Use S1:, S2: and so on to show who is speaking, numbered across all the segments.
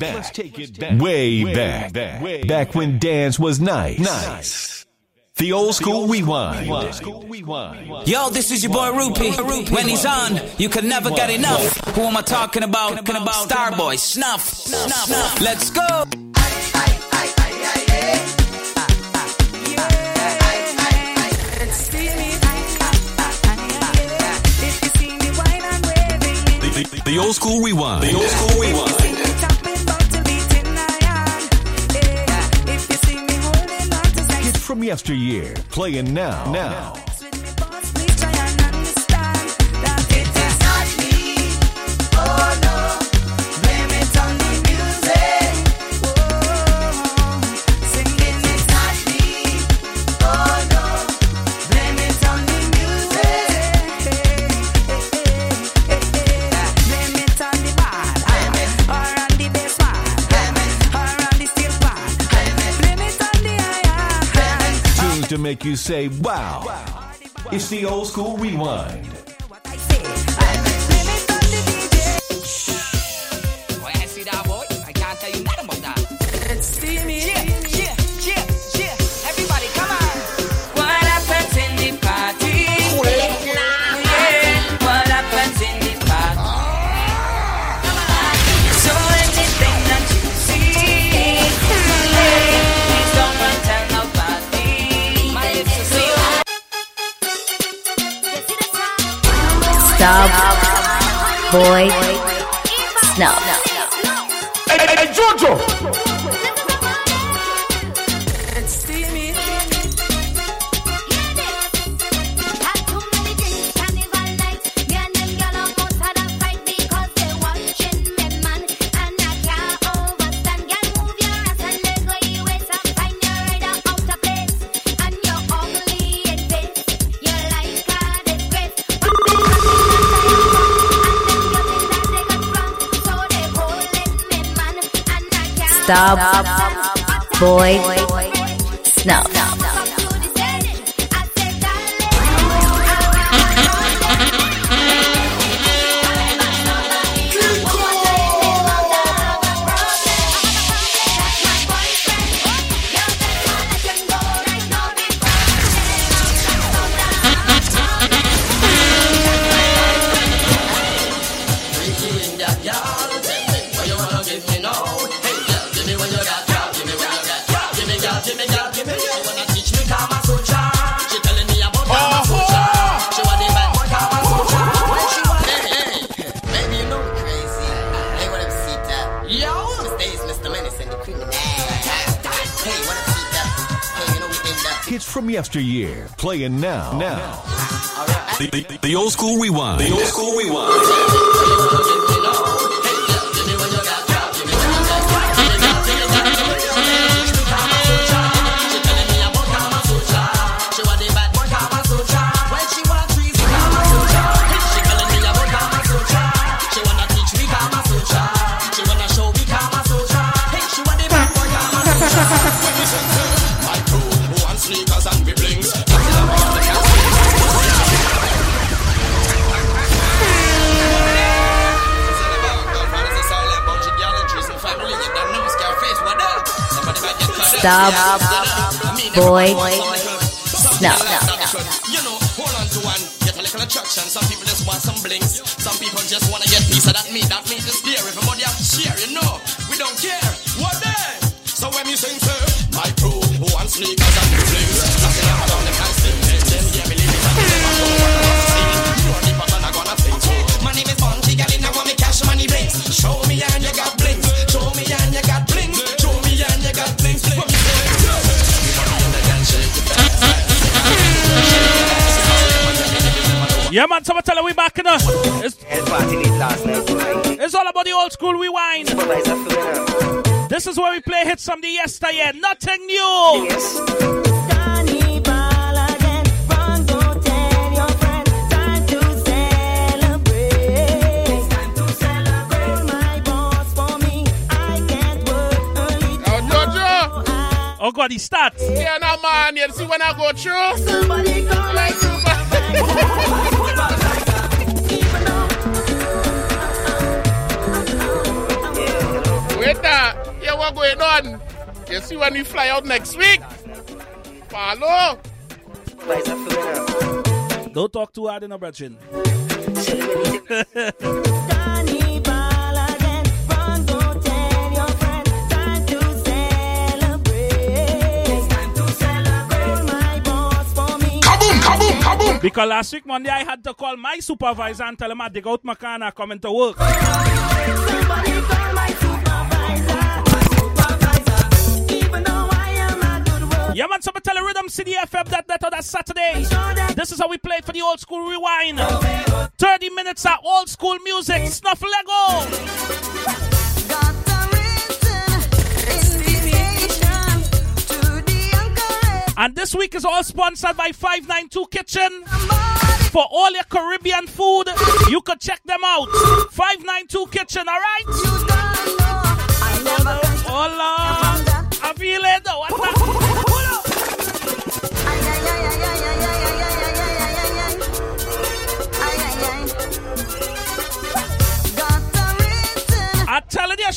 S1: back. Let's take it back. Way, way back. Back. Way back when dance was nice. Nice. The old school rewind.
S2: Yo, this is your boy Rupee. When he's on, you can never get enough. Who am I talking about? Starboy, snuff, snuff. Let's go.
S1: The old school rewind. The old school rewind. From yesteryear, playing now. Now. Make you say, wow. It's the old school rewind.
S3: Stop, boy.
S4: Hey, hey, hey, Jojo!
S3: Boy, snuff.
S1: From yesteryear, playing now. Now. The, the, the old school rewind. The old school rewind.
S3: Stop, boy, snuff.
S5: You know, hold to. Some people just want some blinks. Some people just wanna get piece of that meat. That meat is dear. Everybody have to share, you know. We don't care. What then? So when you sing, sir, my crew who want sneakers and blings, Yeah,
S6: man, someone tell her we back in the. It's, it's all about the old school rewind. This is where we play hits from the yesteryear. Nothing new.
S4: Oh, Jojo!
S6: Oh, God, he starts.
S4: Yeah, now, man, you see when I go through? Like super. Wait there.
S7: what going on. You see when we fly out next week. Follow.
S6: Don't talk too hard in a brethren. Because last week Monday I had to call my supervisor and tell him I dig out my car and I come into work. Yeah, man, so tell Rhythm City FM that that that Saturday. This is how we play for the old school rewind. 30 minutes of old school music, snuff Lego. And this week is all sponsored by 592 Kitchen. For all your Caribbean food, you could check them out. 592 Kitchen, alright?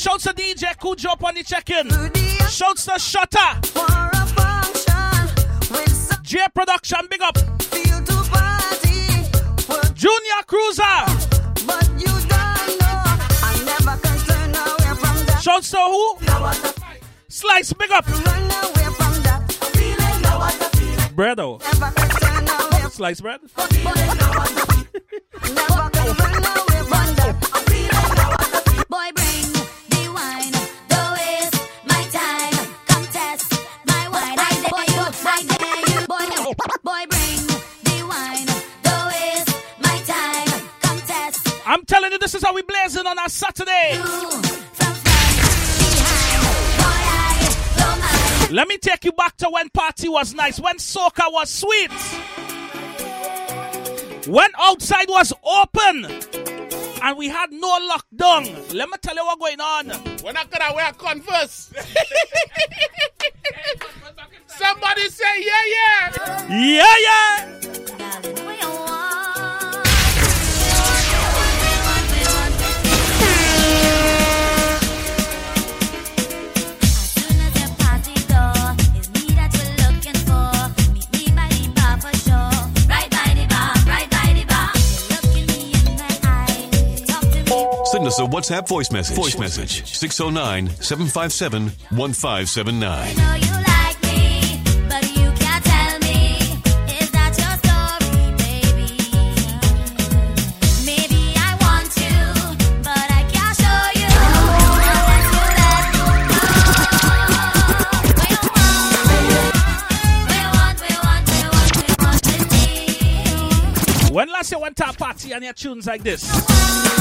S6: Shouts to DJ Kujo up on the check-in. Shouts to Shutter. J Production, big up. Junior Cruiser. Shouts to who? Slice, big up. Breado. Slice bread.
S3: Boy, bring the wine. Don't waste my time. Come test my wine. I dare you. I dare you. Boy, boy, bring the wine. Don't waste my time. Come test
S6: I'm telling you, this is how we blazing on our Saturday.
S3: you
S6: Let me take you back to when party was nice, when soca was sweet, when outside was open, and we had no lockdown. Let me tell you what's going on.
S7: We're not gonna wear Converse. Somebody say yeah, yeah.
S6: Yeah, yeah.
S1: Us a WhatsApp voice message. Voice message 609 757 1579.
S3: Want
S6: When last to a party and your tunes like this,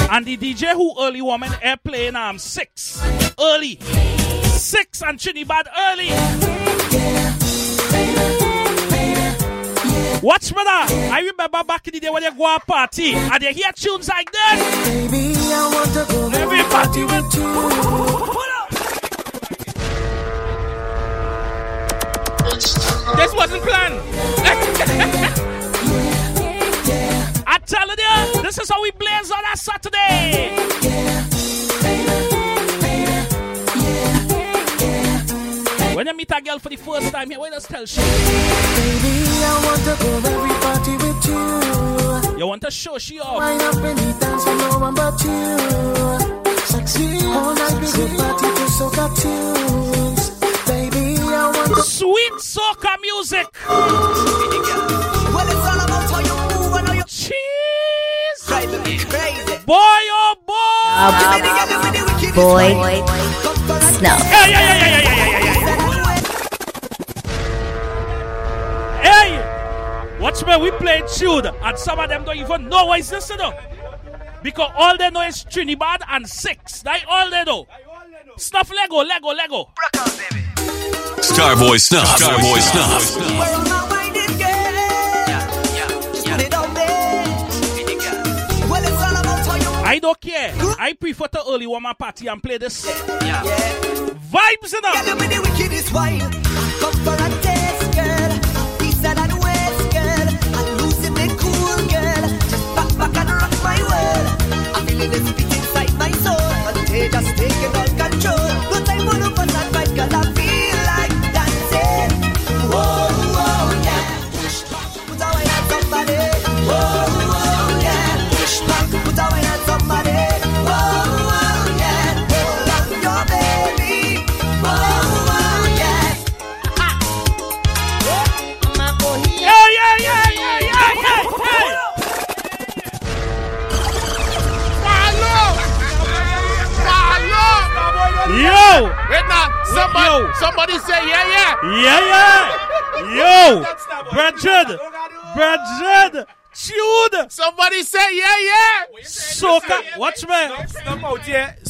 S6: and the DJ who early woman air playing um six early, six and Trinidad early. Watch brother, I remember back in the day when you go a party and you hear tunes like this.
S8: Baby, I want to go
S6: Every party with
S8: you.
S7: This wasn't planned.
S6: I telling you, this is how we blaze on a Saturday. When you meet a girl for the first time, here, what does tell she?
S8: Baby, I want to go every party with you.
S6: You want to show she off.
S8: Wind up in the dance with no one but you.
S6: boy,
S9: snuff.
S6: Hey, hey, hey, hey, hey, hey, hey, Watch me, we play chilled, and some of them don't even know what is this, you know? Because all they know is Trinidad and Six. That's all they know. Snuff Lego, Lego, Lego.
S1: Starboy Snuff, Starboy Snuff.
S8: Starboy snuff.
S6: I don't care. I prefer to early warm up party and play this.
S8: Yeah.
S6: Vibes, you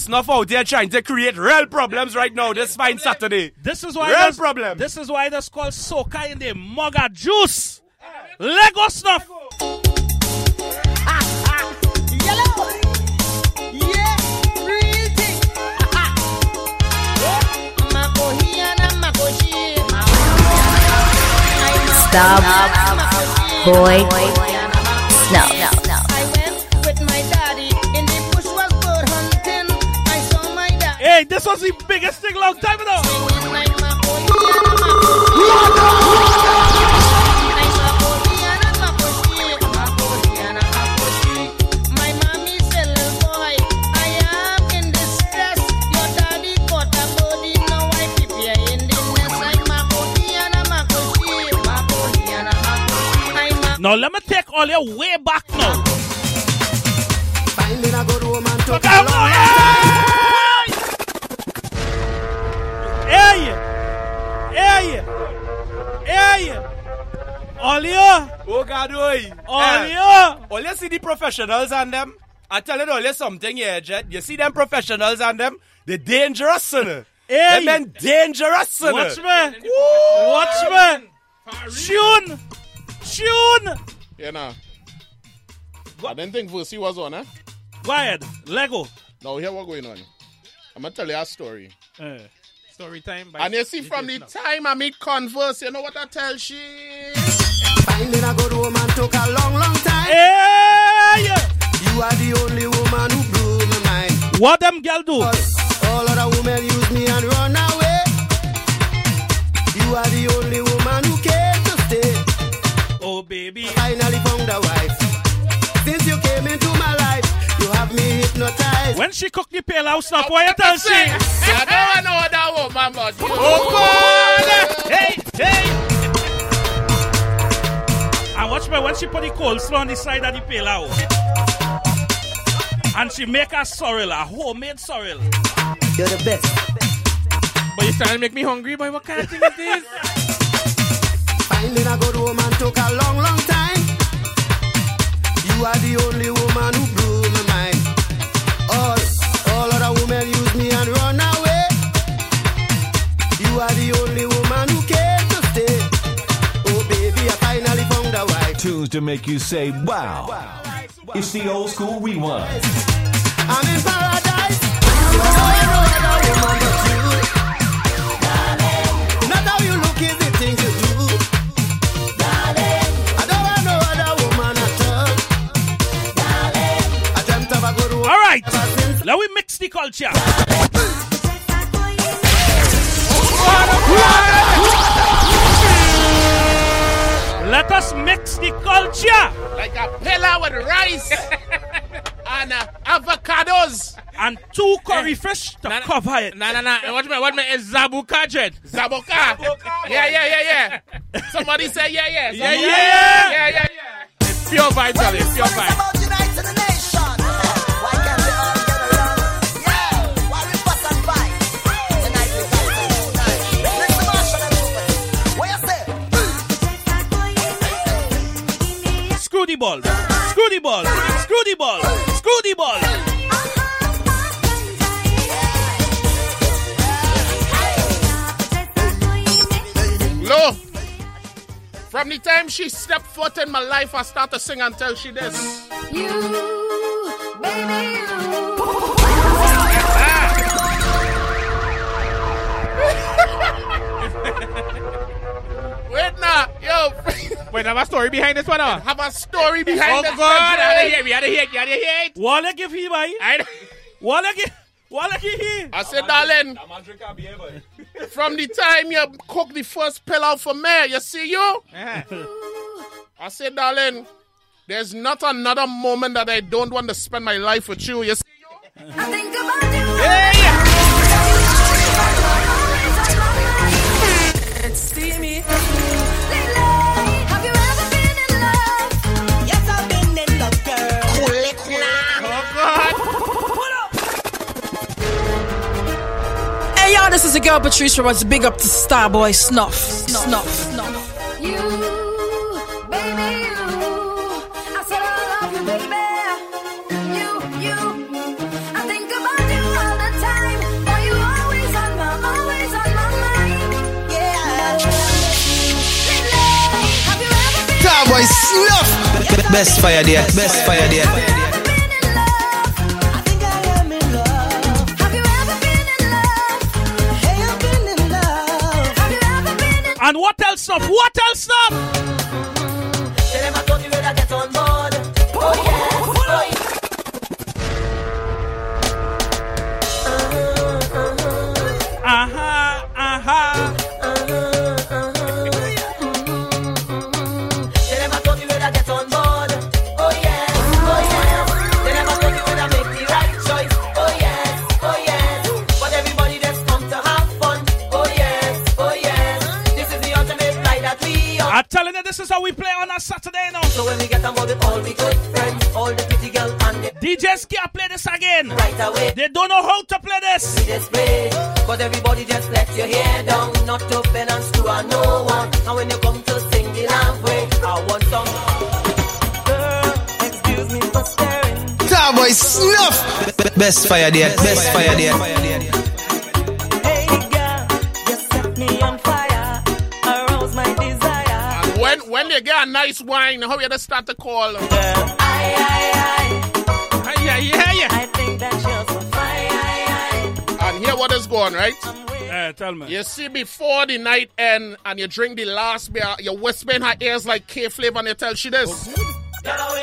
S10: snuff out here trying to create real problems right now this fine Saturday.
S6: This is why
S10: Real
S6: that's-
S10: problem.
S6: This is why that's called soca in the mugger juice. Lego snuff.
S9: Stop. Boy. Snuff.
S6: This was the biggest thing long time ago. Now let me take all your way back now.
S8: Finding a good woman took
S6: Come
S8: a long
S6: on! Hey! All you!
S10: Oh God, oi.
S6: All
S10: Eh,
S6: you!
S10: see the professionals and them. I tell you all you something here, Jet. You see them professionals and them, they're dangerous, son.
S6: Hey!
S10: Them men dangerous, son.
S6: Watch me! Watch me! Tune! Tune!
S7: You know. I didn't think Versi was on, eh?
S6: Go ahead, Lego.
S7: Now here what going on. I'm gonna tell you a story.
S6: Uh,
S11: Story time. by
S7: And you see from the time I meet Converse, you know what I tell she?
S8: Finding a good woman took a long, long time.
S6: Hey!
S8: You are the only woman who blew my mind.
S6: What them girl do?
S8: All other women use me and run away.
S6: When she cook the pelau stuff, what you tell she?
S7: I don't know that woman, but you.
S6: Oh, God! Hey, hey! And watch me when she put the coleslaw on the side of the pelau. Oh. And she make a sorrel, a homemade sorrel.
S8: You're the best.
S11: But you starting to make me hungry, boy. What kind of thing is this?
S8: Finding a good woman took a long, long time. You are the only woman who are the only woman who came to stay. Oh baby, I finally found a wife.
S1: Tunes to make you say, wow. It's the old school rewind.
S8: I'm in paradise. I don't want no other woman but you. Not how you look is the things you do. I don't want no other woman at all. I dreamt of a good woman.
S6: All right,
S8: ever
S6: let we mix the culture. Let us mix the culture
S7: Like a pillar with rice and uh, avocados.
S6: and two curry fish to cover it.
S11: Nah, nah, nah. Watch me, watch me. It's Zabuka Jet.
S7: Zaboka. Yeah, yeah, yeah, yeah. Somebody say yeah, yeah.
S11: Yeah,
S7: Somebody-
S11: yeah.
S7: yeah, yeah, yeah.
S11: It's pure vital. It's pure vital.
S6: Screw the ball. Screw the ball. Screw the ball. Screw the ball.
S7: Lo, from the time she stepped foot in my life, I start to sing until she this.
S3: You, baby, you.
S7: Wait now, yo,
S11: Wait, have a story behind this one, huh?
S7: have a story behind this one.
S11: Oh,
S7: this.
S11: God. I had to
S7: country.
S11: hear it. I had to hear it. I had to hear it.
S6: Walla give he boy.
S11: I
S6: Walla give. Walla give he.
S7: I said, darling, from the time you cook the first pillow for me, you see you? Uh-huh. I said, darling, there's not another moment that I don't want to spend my life with you. You see you?
S3: I think
S8: girl
S12: Patrice Roberts. Big up to Starboy Snuff. Snuff. Snuff. Snuff.
S3: You, baby, you. I said I love you, baby. You, you. I think about you all the time. Boy, you always on my, always on my mind. Yeah. Have you ever been
S13: Starboy Snuff.
S4: Best fire there, best fire there.
S6: What? What
S4: Best fire there, best fire there.
S14: Hey girl, you set me on fire, arouse my desire.
S7: When when they get a nice wine, how you just start to call?
S14: Aye, aye, aye.
S7: Yeah, yeah, yeah.
S14: I think that you're so fine. Aye, aye.
S7: And here what is going, right?
S6: Uh, tell me.
S7: You see, before the night end and you drink the last beer, you whisper in her ears like K flavor and you tell she this.
S14: Girl,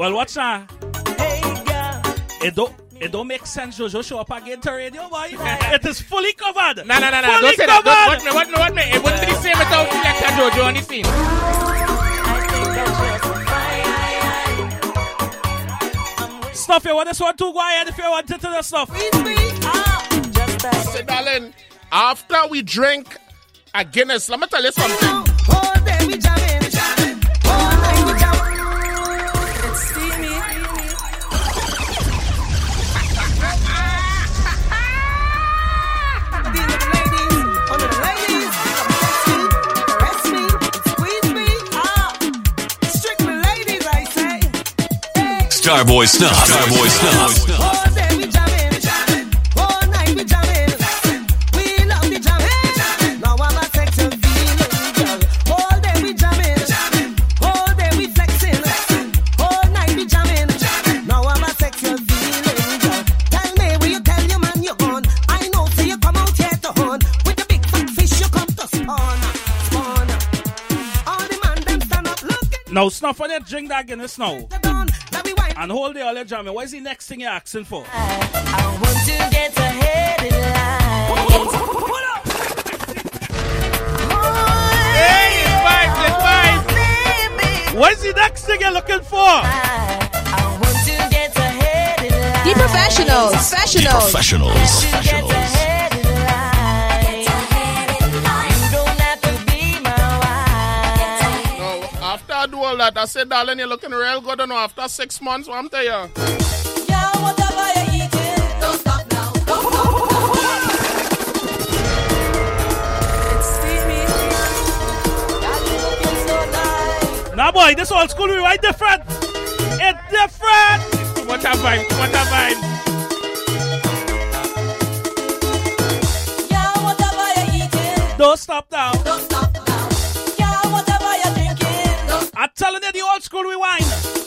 S6: Well, well, what's that?
S14: Hey girl,
S6: It don't. It don't make sense, Jojo, show up again to radio, boy. it is fully covered.
S11: No, no, no, no.
S6: Fully
S11: Don't say that. Don't, what me, what me, what me. It wouldn't be the same without Selecta Jojo on the scene.
S14: I think that you're so fine.
S6: Stuff you want this one too, go ahead if you want it to the stuff.
S14: Ah, just that.
S7: Say, darling, after we drink a Guinness, let me tell you something.
S14: The man them stand up looking.
S6: Now, Snuff, when you drink that Guinness now, and hold the other jamming, what is the next thing you're asking for?
S14: I want to get ahead in line.
S11: Hey, it's vibes, it's vibes.
S6: What is the next thing you're looking for?
S14: I want to get ahead in line.
S12: The professionals. Professionals.
S1: Professionals.
S14: To
S7: all that, I said, darling, you're looking real good. And after six months, what I'm telling you.
S14: Yeah, whatever you're eating, don't stop now. Don't stop. It's steamy. God, you looking so nice.
S6: Nah, boy, this old school we right different. It's different.
S11: Too much a vibe, too much a vibe.
S14: Yeah, whatever you're eating,
S6: Don't stop now.
S14: don't don't
S6: I'm telling you, the old school rewind.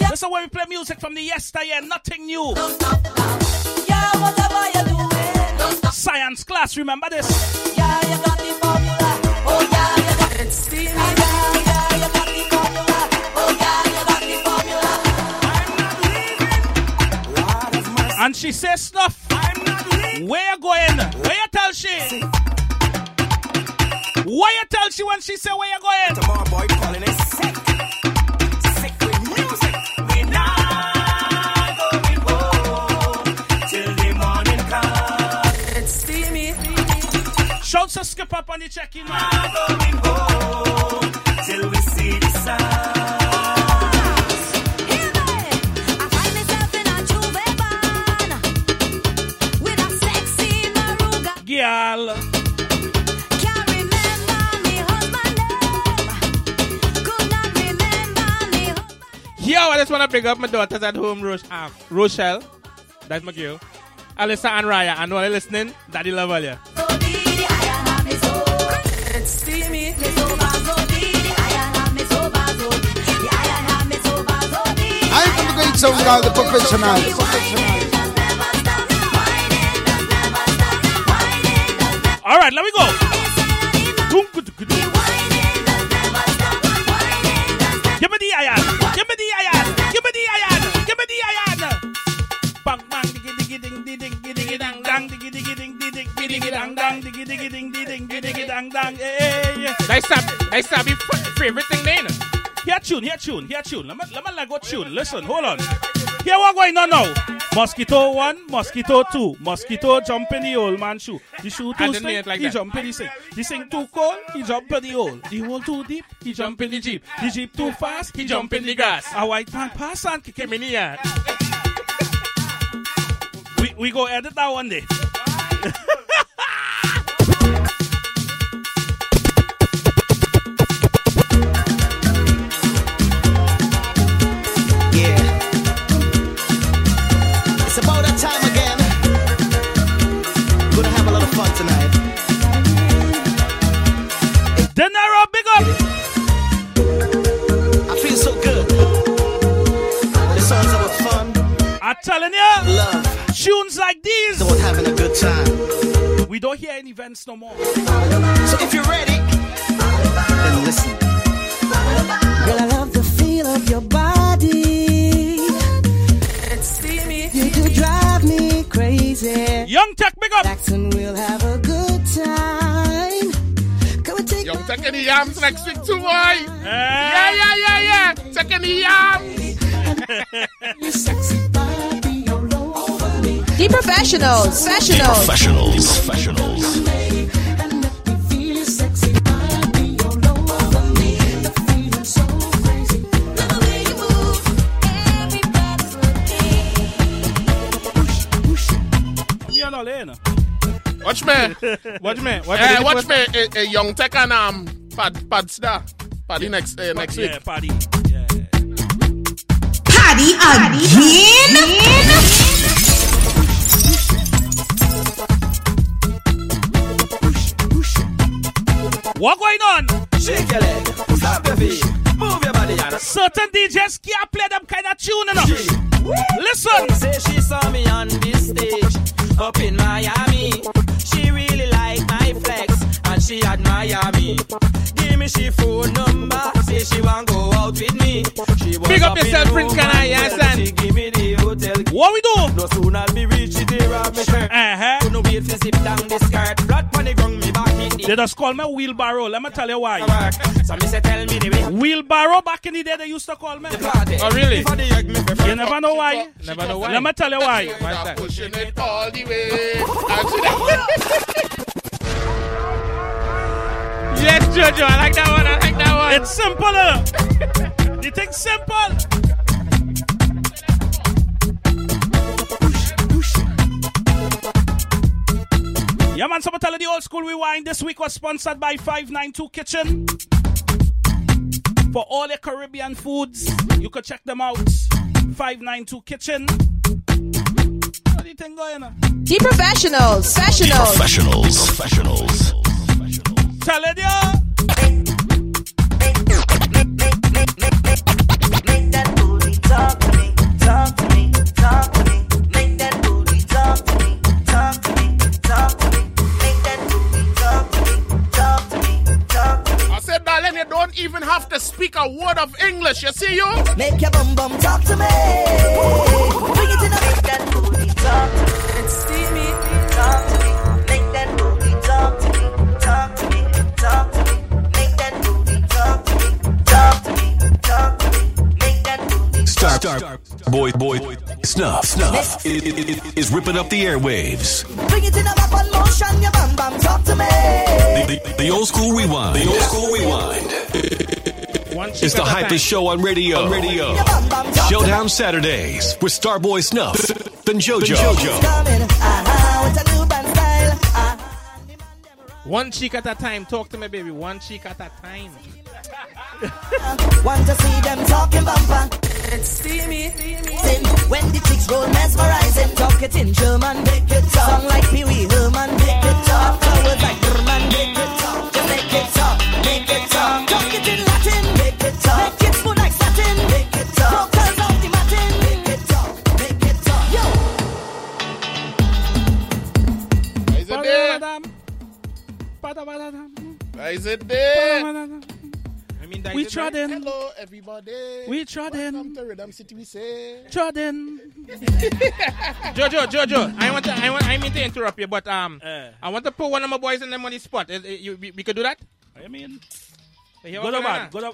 S6: This is where we play music from the yesteryear, nothing new.
S14: stop. Yeah, whatever you're doing, eh? don't stop.
S6: Science class, remember this?
S14: Yeah, you got the formula. Oh yeah, you got it. Steamy. Yeah, yeah, you got the formula. Oh yeah, you got the formula.
S6: And she says stuff. Where you going? Where you tell she? Where you tell she when she say where you going?
S13: Tomorrow boy calling it sick. Sick
S6: Don't just skip up on the check-in, man.
S13: Till we see the sun.
S6: Girl.
S11: Yo, I just want to bring up my daughters at home, Roche, um, Rochelle. That's my girl. Alyssa and Raya. I know they're listening. Daddy love all you.
S15: From the song called The Professionals.
S6: All right, let me go. Give me the iron. Give me the iron. Give me the iron. Give me the iron. Bang bang diggy diggy ding ding ding diggy dang dang diggy diggy ding ding ding diggy dang dang diggy diggy ding ding ding diggy dang dang. Hey.
S11: That's Sabi. That's Sabi favorite thing then.
S6: Here tune, here tune, here tune. Let me let me let go tune. Listen, hold on. Here what going on now? Mosquito one, mosquito two. Mosquito jump in the old man shoe. The shoe too
S11: And then
S6: slick,
S11: it like
S6: he jump in the sink. The sink too cold, he jump in the hole. The hole too deep, he jump in the jeep. The jeep too fast, he jump in the grass. A white man pass and kick him in the yard. we we go edit that one day. Like these.
S16: About having a good time.
S6: We don't hear any vents no more.
S16: So if you're ready, then listen.
S14: Girl, I love the feel of your body. It's steamy. You do drive me crazy.
S6: Young Tech, big up.
S14: Jackson, we'll have a good time. Come and take
S7: Young Tech taking the yams next week too, boy. Yeah, yeah, yeah, yeah. Taking the yams.
S12: The professionals. Professionals.
S1: Professionals. Professionals.
S6: Me and all in.
S7: Watch me.
S11: Watch me. Watch me.
S7: watch me. eh, eh, Young Tech and um, Pad, Pad Star. Paddy next, uh, next week.
S6: Yeah, Paddy.
S17: Paddy again?
S6: What going on?
S16: Shake your leg, stop your feet, move your body and
S6: Certain DJs can't play them kind of tune, enough. know. Listen.
S16: Say she saw me on this stage up in Miami. She really liked my flex and she admire me. Give me she phone number, say she want go out with me. She was
S11: Big up
S16: in
S11: yourself, Prince Canai, yes, son.
S16: She give me the hotel.
S6: What we do?
S16: No soon I'll be she tear off my shirt.
S6: Uh-huh.
S16: Couldn't wait to zip down the skirt. Flat money ground
S6: They just call me wheelbarrow. Let me tell you why.
S16: So me tell me the way.
S6: Wheelbarrow back in the day they used to call me. Eh?
S11: Oh, really?
S16: Before the egg me prefer.
S6: You never know why.
S11: Never know why.
S6: Let me tell you why.
S11: What's that?
S7: Pushing it all the way.
S11: Yes, Jojo. I like that one. I like that one.
S6: It's simple. Eh? you think simple. Yeah, man, so I'm telling the old school rewind this week was sponsored by 592 Kitchen. For all your Caribbean foods, you could check them out. 592 Kitchen. What do you think going on?
S12: The professionals. Professionals.
S1: Professionals. Professionals.
S6: Telling you.
S7: I even have to speak a word of English. You see you?
S14: Make your bum bum talk to me. Bring it in the make that booty talk to me. It's steamy. Talk to me. Make that booty talk to me. Talk to me. Talk to me. Make that booty talk to me. Talk to me. Talk to me. Make that booty
S1: Star, star, boy, boy, snuff, snuff. It, it, it, is ripping up the airwaves.
S14: Bring it in a bop on motion. Your bum bum talk to me.
S1: The, the old school rewind. The old school rewind. It's the hypest show on radio. On radio. Showdown Saturdays with Starboy Snuff and JoJo. Uh-huh, uh-huh.
S11: One cheek at a time. Talk to me, baby. One cheek at a time.
S14: Want to see them talking bumper. It's steamy. Then when the chicks roll mesmerizing, talk it in German,
S6: trodden.
S7: Welcome to Rhythm City, we say.
S6: Jordan.
S11: Jojo, Jojo, I want to, I want, I mean to interrupt you, but um, I want to put one of my boys in them on the money spot. Is- is- you, we, we could do that.
S6: I mean,
S11: Here
S6: Good
S11: we
S6: or
S11: go,
S6: bad?
S11: now.
S6: Good or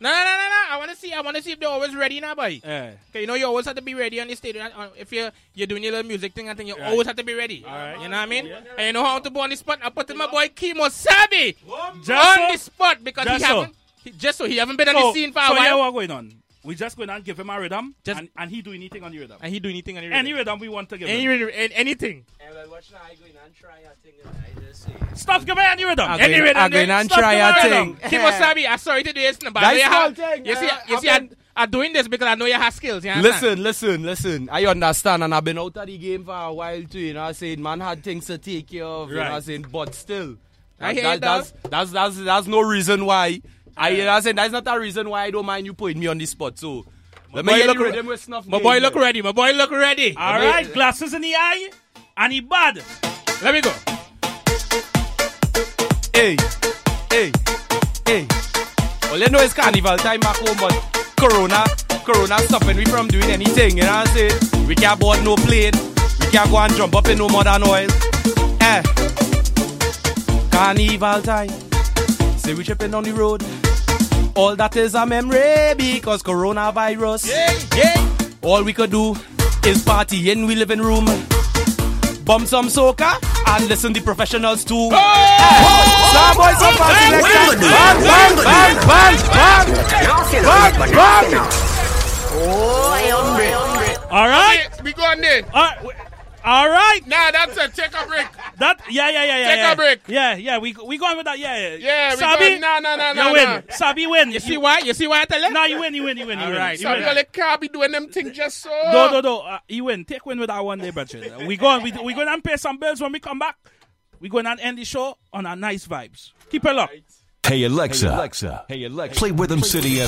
S11: No, no, no, no, no. I want to see. I want to see if they're always ready now, boy.
S6: Eh.
S11: Okay, you know you always have to be ready on the stage. Uh, If you're you're doing your little music thing, I think you
S6: Right.
S11: always have to be ready.
S6: All right.
S11: You know what I mean? And you know how to put on the spot. I put in my boy Kimo Sabi on
S6: so-
S11: the spot because
S6: just
S11: he
S6: so.
S11: haven't. He, just so he haven't been on the scene for a
S6: so
S11: while.
S6: yeah, what going on? We just going and give him a rhythm, and, and he do anything on the rhythm.
S11: And he do anything on the rhythm.
S6: Any rhythm we want to give
S11: Any
S6: him.
S11: rhythm, an- anything.
S6: Stop giving any rhythm.
S11: I'm
S6: Any
S11: going-
S6: rhythm.
S11: I'm going
S6: then.
S11: and
S6: Stop
S11: try
S6: giving
S11: a
S6: rhythm.
S11: thing. Kimo Sabi, I'm sorry to do this, but
S10: That's
S11: you,
S10: small
S11: have,
S10: thing.
S11: you see,
S10: Uh,
S11: you
S10: I've
S11: see, I'm, I'm doing this because I know you have skills. You understand?
S10: Listen, listen, listen. I understand, and I've been out of the game for a while too. You know, what I'm saying man had things to take care of. You know, what I'm
S11: Right.
S10: saying, but still,
S11: I
S10: that-
S11: hear
S10: that-
S11: you, dog.
S10: that's, that's that's that's no reason why. I, you know, what I'm saying that's not a reason why I don't mind you putting me on the spot. So let me
S11: boy look
S10: the
S11: re-
S10: with snuff.
S11: My
S10: game
S11: boy look ready. My boy look ready.
S6: All right, glasses in the eye, and he bad.
S11: Let me go.
S10: Hey, hey, hey. Well, you know it's carnival time back home, but Corona, Corona stopping me from doing anything. You know what I'm saying? We can't board no plane. We can't go and jump up in no modern oil. Eh. Carnival time. Say we tripping on the road. All that is a memory because coronavirus. Yeah, yeah. All we could do is party in we living room. Bump some soca and listen to professionals too. Oh! Starboy, some party next time. Bang, bang, bang, bang, bang. Bang, bang.
S6: Oh, All right.
S7: We go on there.
S6: All right. All right.
S7: Nah, that's it. Take a break.
S6: That yeah yeah yeah yeah.
S7: Take a break.
S6: Yeah yeah. We we going with that. Yeah yeah.
S7: Yeah,
S6: Sabi.
S7: go- no, no, no, no,
S6: You win.
S7: no.
S6: Sabi win.
S11: You see why? You see why I tell you?
S6: No, you win. You win. You win. You
S11: All
S6: win.
S11: right,
S6: You
S7: Some
S6: win.
S7: people can't be doing them things just so.
S6: No, no, no. Uh, you win. Take win with that one day, brethren. We go. We we going and pay some bills when we come back. We going and end the show on our nice vibes. Keep it locked.
S1: Hey Alexa. Hey Alexa. Hey Alexa. Play Rhythm City